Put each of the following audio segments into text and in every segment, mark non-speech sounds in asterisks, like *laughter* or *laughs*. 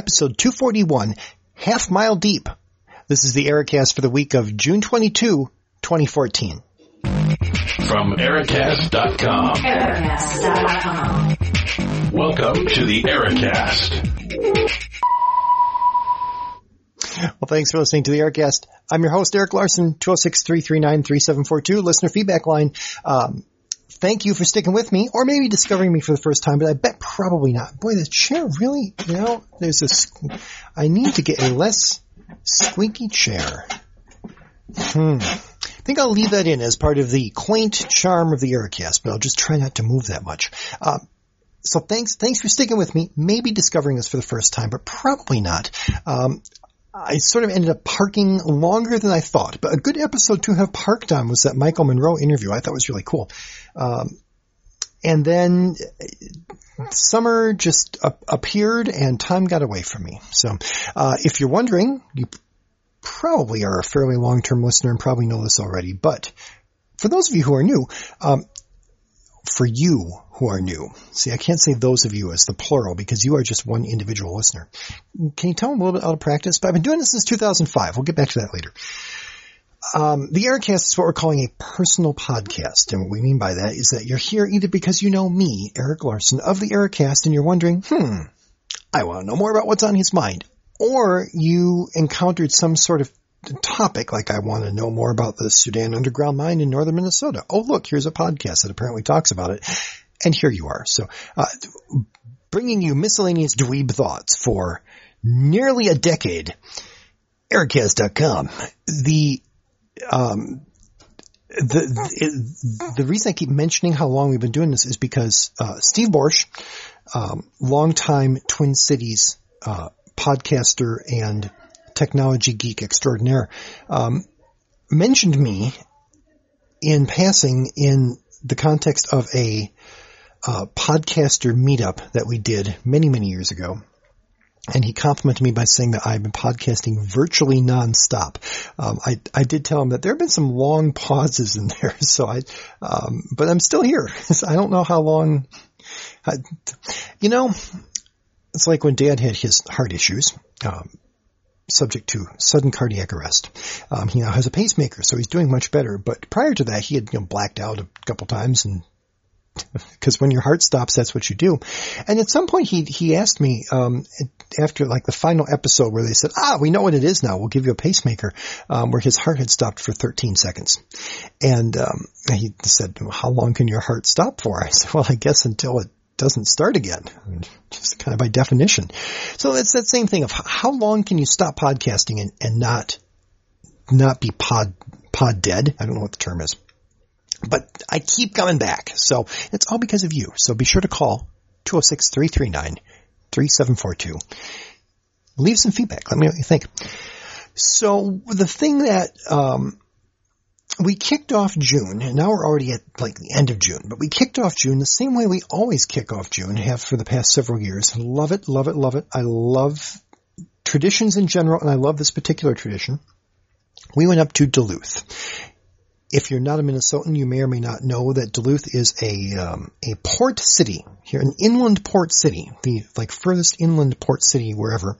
episode 241, Half Mile Deep. This is the Ericast for the week of June 22, 2014. From Ericast.com. Ericast.com. Welcome to the Ericast. Well, thanks for listening to the Ericast. I'm your host, Eric Larson, 206-339-3742, listener feedback line. Um, thank you for sticking with me, or maybe discovering me for the first time, but I bet probably not. Boy, the chair really, you know, there's this, I need to get a less squeaky chair. Hmm. I think I'll leave that in as part of the quaint charm of the Ericast, but I'll just try not to move that much. Um, so thanks, thanks for sticking with me. Maybe discovering this for the first time, but probably not. Um, I sort of ended up parking longer than I thought, but a good episode to have parked on was that Michael Monroe interview. I thought was really cool. Um, and then summer just appeared and time got away from me. So, uh, if you're wondering, you probably are a fairly long-term listener and probably know this already, but for those of you who are new, um, for you who are new. See, I can't say those of you as the plural because you are just one individual listener. Can you tell them a little bit out of practice? But I've been doing this since 2005. We'll get back to that later. Um, the Ericast is what we're calling a personal podcast. And what we mean by that is that you're here either because you know me, Eric Larson of the Ericast, and you're wondering, hmm, I want to know more about what's on his mind. Or you encountered some sort of topic, like I want to know more about the Soudan underground mine in northern Minnesota. Oh, look, here's a podcast that apparently talks about it. And here you are. So, uh, bringing you miscellaneous dweeb thoughts for nearly a decade. Ericast.com. The, um, the, the reason I keep mentioning how long we've been doing this is because, uh, Steve Borsch, um, longtime Twin Cities, uh, podcaster and technology geek extraordinaire, um, mentioned me in passing in the context of a uh, podcaster meetup that we did many, many years ago. And he complimented me by saying that I've been podcasting virtually nonstop. Um, I, I did tell him that there have been some long pauses in *laughs* there, so I, um, but I'm still here. *laughs* I don't know how long. I, you know, it's like when Dad had his heart issues. Um, subject to sudden cardiac arrest. Um, he now has a pacemaker, so he's doing much better. But prior to that, he had you know, blacked out a couple times and *laughs* because when your heart stops, that's what you do. And at some point, he he asked me um, after like the final episode where they said, "Ah, we know what it is now. We'll give you a pacemaker," um, where his heart had stopped for 13 seconds, and um, he said, "How long can your heart stop for?" *laughs* I said, "Well, I guess until it doesn't start again, just kind of by definition. So it's that same thing of how long can you stop podcasting and, and not, not be pod, pod dead? I don't know what the term is, but I keep coming back. So it's all because of you. So be sure to call 206-339-3742. Leave some feedback. Let me know what you think. So the thing that, um, we kicked off June, and now we're already at like the end of June, but we kicked off June the same way we always kick off June, have for the past several years. Love it, love it, love it. I love traditions in general, and I love this particular tradition. We went up to Duluth. If you're not a Minnesotan, you may or may not know that Duluth is a um, a port city here, an inland port city, the like furthest inland port city wherever.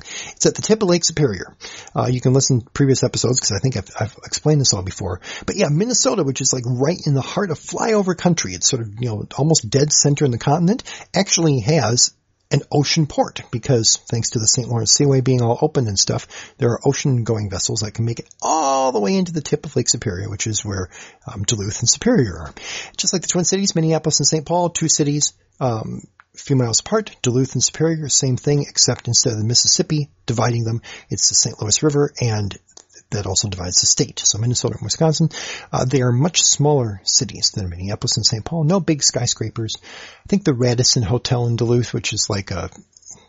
It's at the tip of Lake Superior. Uh, you can listen to previous episodes because I think I've, I've, explained this all before. But yeah, Minnesota, which is like right in the heart of flyover country, it's sort of, you know, almost dead center in the continent, actually has an ocean port because thanks to the St. Lawrence Seaway being all open and stuff, there are ocean going vessels that can make it all the way into the tip of Lake Superior, which is where um, Duluth and Superior are. Just like the Twin Cities, Minneapolis and St. Paul, two cities, um, few miles apart, Duluth and Superior, same thing, except instead of the Mississippi dividing them, it's the St. Louis River, and that also divides the state. So Minnesota and Wisconsin, uh, they are much smaller cities than Minneapolis and St. Paul. No big skyscrapers. I think the Radisson Hotel in Duluth, which is like a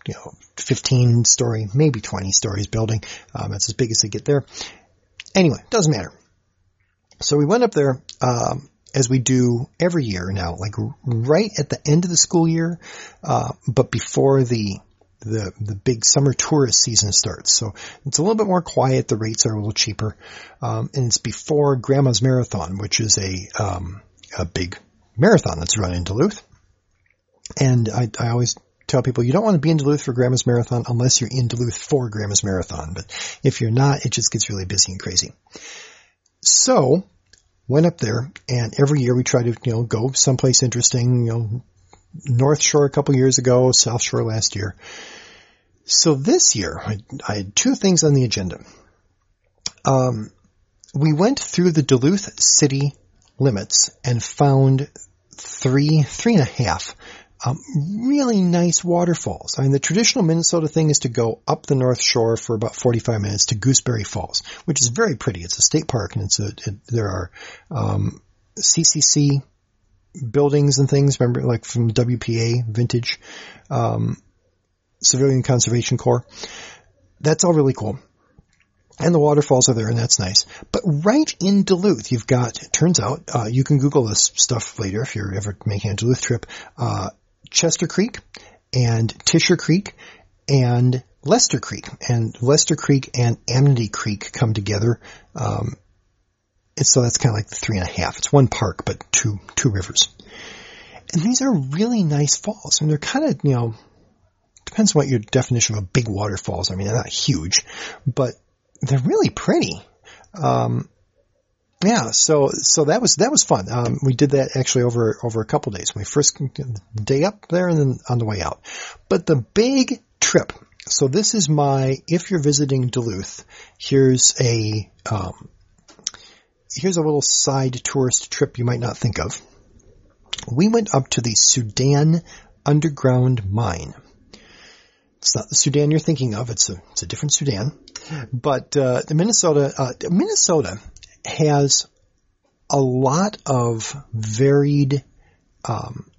you know 15 story, maybe 20 stories building, um, that's as big as they get there. Anyway, doesn't matter. So we went up there. Um, as we do every year now, like right at the end of the school year, uh, but before the the the big summer tourist season starts. So it's a little bit more quiet. The rates are a little cheaper, um, and it's before Grandma's Marathon, which is a um, a big marathon that's run in Duluth. And I, I always tell people you don't want to be in Duluth for Grandma's Marathon unless you're in Duluth for Grandma's Marathon. But if you're not, it just gets really busy and crazy. So went up there and every year we try to, you know, go someplace interesting, you know, North Shore a couple years ago, South Shore last year. So this year I, I had two things on the agenda. Um, we went through the Duluth city limits and found three, three and a half um, really nice waterfalls. I mean, the traditional Minnesota thing is to go up the North Shore for about 45 minutes to Gooseberry Falls, which is very pretty. It's a state park and it's a, it, there are, um, CCC buildings and things, remember, like from WPA vintage, um, Civilian Conservation Corps. That's all really cool. And the waterfalls are there and that's nice. But right in Duluth, you've got, it turns out, uh, you can Google this stuff later if you're ever making a Duluth trip, uh, Chester Creek and Tischer Creek and Lester Creek. And Lester Creek and Amity Creek come together. Um, so that's kind of like the three and a half. It's one park, but two, two rivers. And these are really nice falls. Mean, they're kind of, you know, depends on what your definition of a big waterfall is. I mean, they're not huge, but they're really pretty. Um, yeah, so so that was that was fun. Um, we did that actually over over a couple days. We first day up there and then on the way out. But the big trip. So this is my if you're visiting Duluth, here's a um, here's a little side tourist trip you might not think of. We went up to the Soudan underground mine. It's not the Sudan you're thinking of. It's a it's a different Soudan. But uh, the Minnesota uh, Minnesota has a lot of varied um,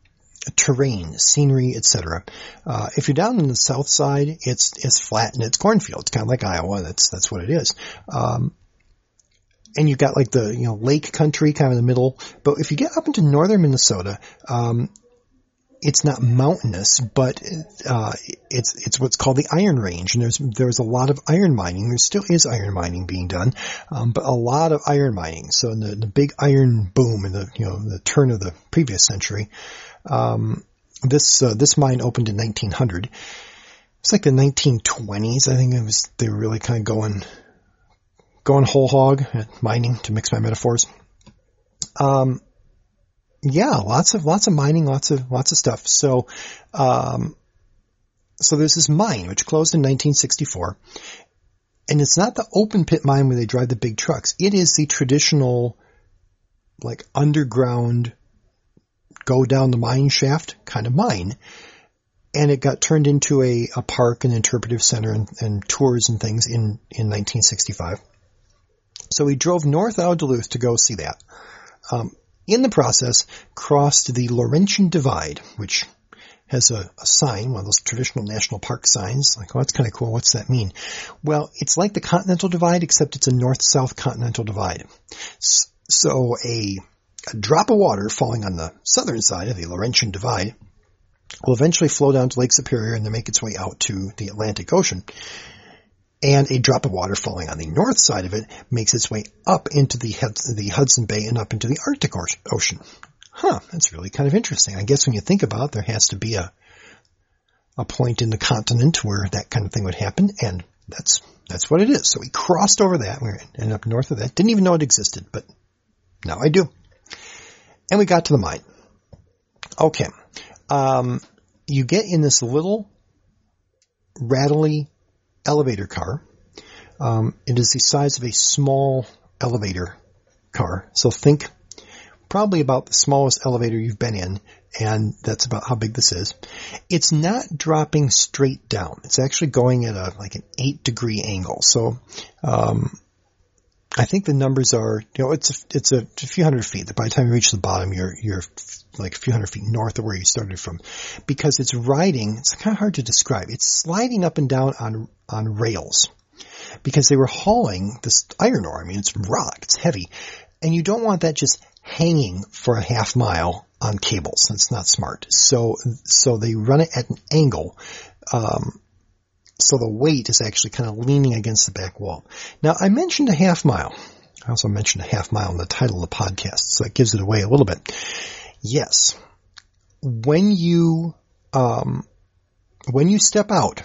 terrain, scenery, etc. Uh, if you're down in the south side, it's it's flat and it's cornfield. It's kind of like Iowa. That's that's what it is. Um, and you've got like the you know lake country kind of in the middle. But if you get up into northern Minnesota, um, it's not mountainous, but uh, it's it's what's called the Iron Range, and there's there's a lot of iron mining. There still is iron mining being done, um, but a lot of iron mining. So in the, the big iron boom in the you know the turn of the previous century, um, this uh, this mine opened in 1900. It's like the 1920s. I think it was they were really kind of going going whole hog at mining to mix my metaphors. Um, yeah, lots of lots of mining, lots of lots of stuff. So, um, so there's this mine which closed in 1964, and it's not the open pit mine where they drive the big trucks. It is the traditional, like underground, go down the mine shaft kind of mine. And it got turned into a, a park and interpretive center and, and tours and things in, in 1965. So we drove north out of Duluth to go see that. Um, in the process, crossed the Laurentian Divide, which has a, a, sign, one of those traditional national park signs. Like, oh, that's kind of cool. What's that mean? Well, it's like the Continental Divide, except it's a north-south continental divide. So a, a drop of water falling on the southern side of the Laurentian Divide will eventually flow down to Lake Superior and then make its way out to the Atlantic Ocean and a drop of water falling on the north side of it makes its way up into the, the Hudson Bay and up into the Arctic Ocean. Huh, that's really kind of interesting. I guess when you think about it, there has to be a, a point in the continent where that kind of thing would happen, and that's, that's what it is. So we crossed over that, we ended up north of that. Didn't even know it existed, but now I do. And we got to the mine. Okay. Um, you get in this little rattly elevator car. Um, it is the size of a small elevator car. So think probably about the smallest elevator you've been in, and that's about how big this is. It's not dropping straight down. It's actually going at a like an eight degree angle. So um, I think the numbers are you know it's a, it's a, few hundred feet. That by the time you reach the bottom, you're you're like a few hundred feet north of where you started from, because it's riding. It's kind of hard to describe. It's sliding up and down on on rails because they were hauling this iron ore. I mean, it's rock, it's heavy, and you don't want that just hanging for a half mile on cables. That's not smart. So so they run it at an angle. Um, so the weight is actually kind of leaning against the back wall. Now I mentioned a half mile. I also mentioned a half mile in the title of the podcast, so that gives it away a little bit. Yes. When you, um, when you step out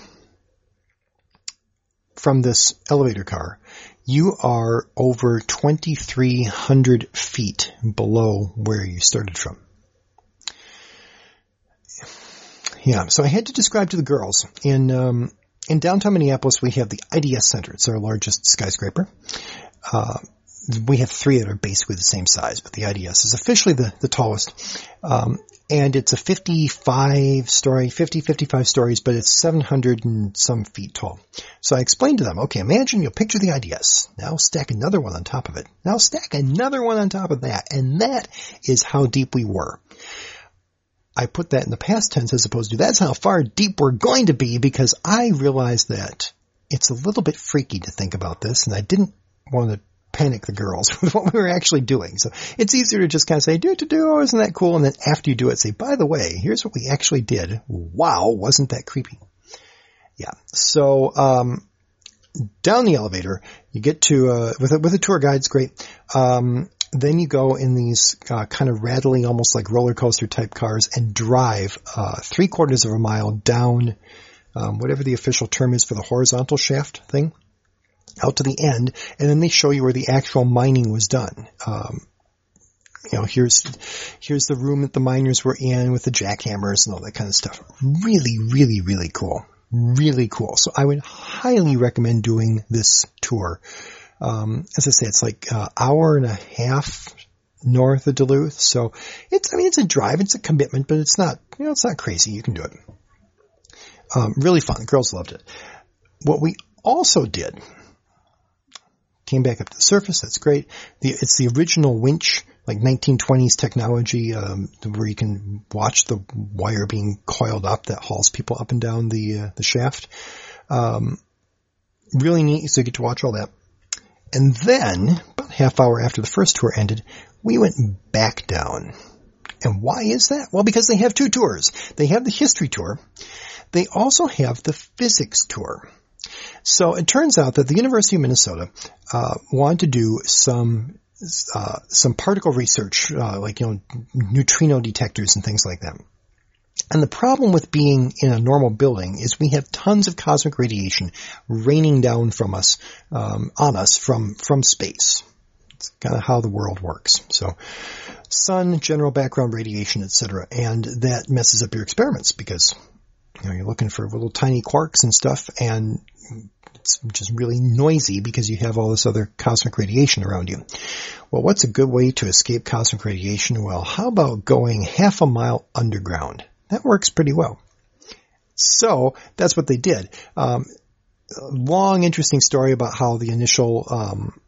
from this elevator car, you are over 2,300 feet below where you started from. Yeah, so I had to describe to the girls in um, in downtown Minneapolis. We have the IDS Center. It's our largest skyscraper. Uh, we have three that are basically the same size, but the IDS is officially the, the tallest. Um, and it's a 55 story, 50, 55 stories, but it's 700 and some feet tall. So I explained to them, okay, imagine you'll picture the IDS. Now stack another one on top of it. Now stack another one on top of that. And that is how deep we were. I put that in the past tense as opposed to that's how far deep we're going to be because I realized that it's a little bit freaky to think about this and I didn't want to panic the girls *laughs* with what we were actually doing. So it's easier to just kind of say, do to do, oh, isn't that cool? And then after you do it, say, by the way, here's what we actually did. Wow, wasn't that creepy? Yeah. So, um, down the elevator, you get to, uh, with a, with a tour guide, it's great. Um, then you go in these uh, kind of rattling, almost like roller coaster type cars and drive uh, three quarters of a mile down um, whatever the official term is for the horizontal shaft thing out to the end, and then they show you where the actual mining was done. Um, you know, here's here's the room that the miners were in with the jackhammers and all that kind of stuff. Really, really, really cool. Really cool. So I would highly recommend doing this tour. Um, as I say, it's like an hour and a half north of Duluth. So it's, I mean, it's a drive, it's a commitment, but it's not, you know, it's not crazy. You can do it. Um, really fun. The girls loved it. What we also did came back up to the surface. That's great. The, it's the original winch, like 1920s technology, um, where you can watch the wire being coiled up that hauls people up and down the uh, the shaft. Um, really neat. So you get to watch all that. And then, about half hour after the first tour ended, we went back down. And why is that? Well, because they have two tours. They have the history tour. They also have the physics tour. So it turns out that the University of Minnesota uh, wanted to do some uh, some particle research, uh, like you know neutrino detectors and things like that. And the problem with being in a normal building is we have tons of cosmic radiation raining down from us, um, on us from from space. It's kind of how the world works. So, sun, general background radiation, etc., and that messes up your experiments because you know you're looking for little tiny quarks and stuff, and it's just really noisy because you have all this other cosmic radiation around you. Well, what's a good way to escape cosmic radiation? Well, how about going half a mile underground? That works pretty well. So that's what they did. Um, long, interesting story about how the initial, um,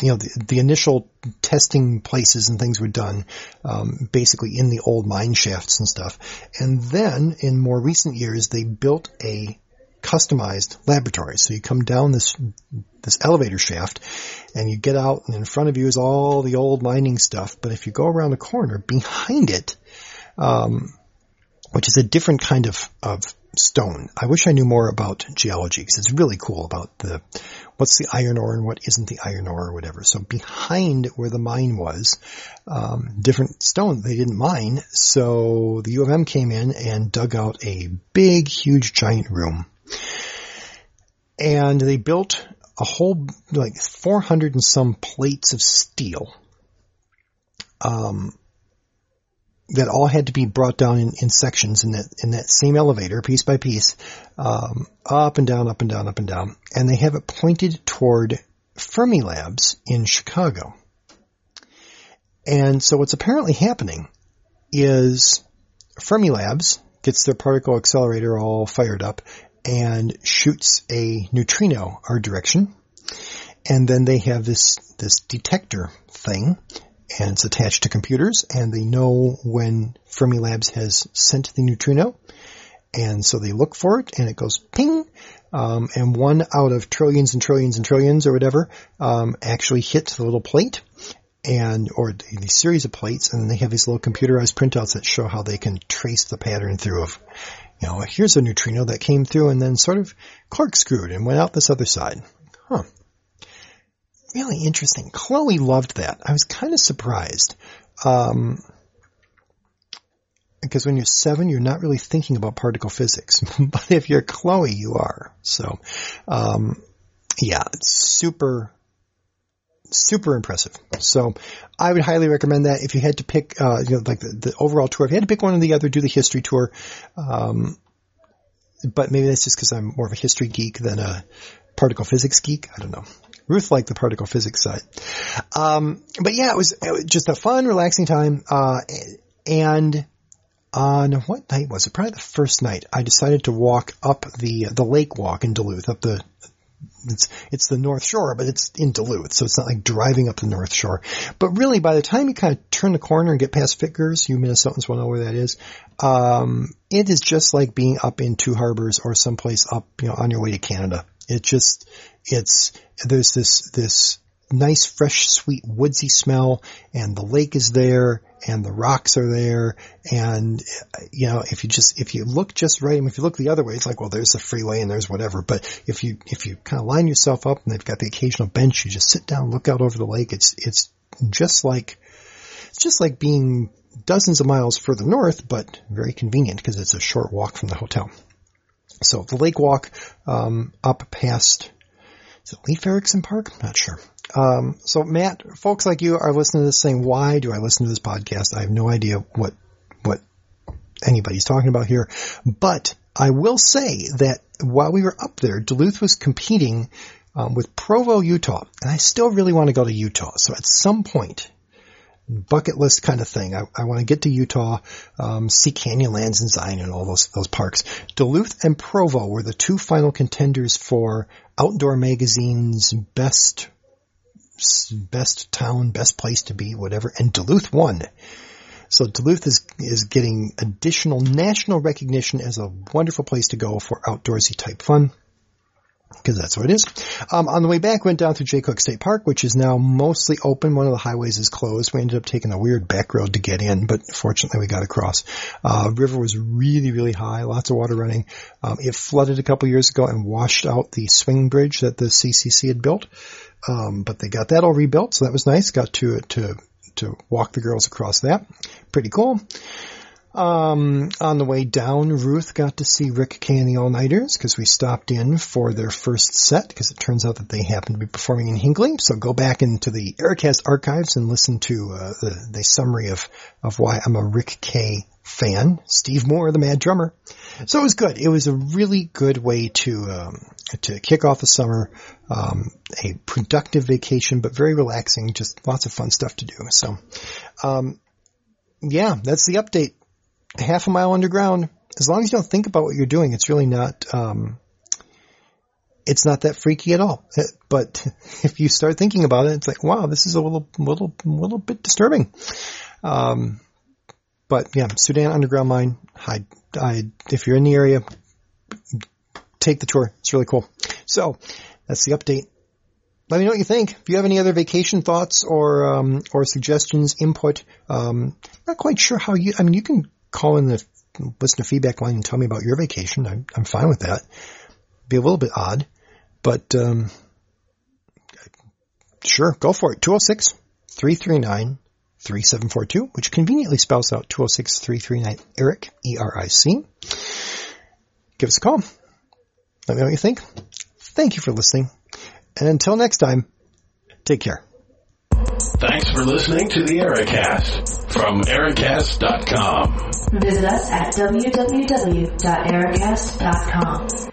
you know, the, the, initial testing places and things were done, um, basically in the old mine shafts and stuff. And then in more recent years, they built a customized laboratory. So you come down this this elevator shaft and you get out and in front of you is all the old mining stuff. But if you go around the corner behind it, um, which is a different kind of, of stone. I wish I knew more about geology because it's really cool about the what's the iron ore and what isn't the iron ore or whatever. So behind where the mine was, um, different stone they didn't mine. So the U of M came in and dug out a big, huge, giant room and they built a whole, like 400 and some plates of steel, um, that all had to be brought down in, in sections in that, in that same elevator, piece by piece, um, up and down, up and down, up and down. And they have it pointed toward Fermilabs in Chicago. And so what's apparently happening is Fermilabs gets their particle accelerator all fired up and shoots a neutrino our direction. And then they have this, this detector thing and it's attached to computers and they know when Fermilabs has sent the neutrino. And so they look for it and it goes ping. Um, and one out of trillions and trillions and trillions or whatever, um, actually hit the little plate and, or the series of plates. And then they have these little computerized printouts that show how they can trace the pattern through of know, here's a neutrino that came through and then sort of corkscrewed and went out this other side. Huh. Really interesting. Chloe loved that. I was kind of surprised. Um, because when you're seven, you're not really thinking about particle physics. *laughs* but if you're Chloe, you are. So, um, yeah, super, super impressive. So I would highly recommend that if you had to pick, uh, you know, like the, the, overall tour, if you had to pick one or the other, do the history tour. Um, but maybe that's just because I'm more of a history geek than a particle physics geek. I don't know. Ruth liked the particle physics side. Um, but yeah, it was, it was, just a fun, relaxing time. Uh, and on what night was it? Probably the first night. I decided to walk up the the lake walk in Duluth, up the it's it's the North Shore, but it's in Duluth, so it's not like driving up the North Shore. But really, by the time you kind of turn the corner and get past Fitger's, you Minnesotans will know where that is. Um, it is just like being up in Two Harbors or someplace up, you know, on your way to Canada. It just it's there's this this nice, fresh, sweet, woodsy smell, and the lake is there, and the rocks are there, and you know, if you just if you look just right, mean, if you look the other way, it's like, well, there's the freeway and there's whatever. But if you if you kind of line yourself up, and they've got the occasional bench, you just sit down, look out over the lake. It's it's just like it's just like being dozens of miles further north, but very convenient because it's a short walk from the hotel. So the lake walk um, up past is it Leif Park? I'm not sure. Um, so Matt, folks like you are listening to this saying, why do I listen to this podcast? I have no idea what, what anybody's talking about here, but I will say that while we were up there, Duluth was competing um, with Provo, Utah, and I still really want to go to Utah. So at some point, bucket list kind of thing. I, I want to get to Utah, um, see Canyonlands and Zion and all those those parks. Duluth and Provo were the two final contenders for Outdoor Magazine's best best town, best place to be, whatever. And Duluth won. So Duluth is is getting additional national recognition as a wonderful place to go for outdoorsy type fun. Because that's what it is. Um, on the way back, went down through Jay Cooke State Park, which is now mostly open. One of the highways is closed. We ended up taking a weird back road to get in, but fortunately we got across. Uh, river was really, really high, lots of water running. Um, it flooded a couple years ago and washed out the swing bridge that the CCC had built. Um, but they got that all rebuilt, so that was nice. Got to to to walk the girls across that. Pretty cool. Um, on the way down, Ruth got to see Rick Kay and the All Nighters because we stopped in for their first set because it turns out that they happen to be performing in Hinckley. So go back into the Ericast archives and listen to uh, the, the summary of of why I'm a Rick Kay fan. Steve Moore, the Mad Drummer. So it was good. It was a really good way to um, to kick off the summer. Um, a productive vacation, but very relaxing. Just lots of fun stuff to do. So, um, yeah, that's the update. Half a mile underground. As long as you don't think about what you're doing, it's really not. Um, it's not that freaky at all. But *laughs* if you start thinking about it, it's like, wow, this is a little, little, little bit disturbing. Um, but yeah, Soudan Underground Mine. I, I, if you're in the area, take the tour. It's really cool. So that's the update. Let me know what you think. If you have any other vacation thoughts or um, or suggestions, input, um, not quite sure how you. I mean, you can call in the listener feedback line and tell me about your vacation. I'm, I'm fine with that. Be a little bit odd, but um, sure, go for it. 206 339 3742, which conveniently spells out 206 339 ERIC, E-R-I-C. Give us a call. Let me know what you think. Thank you for listening. And until next time, take care. Thanks for listening to the Ericast from Ericast.com. Visit us at www.ericast.com.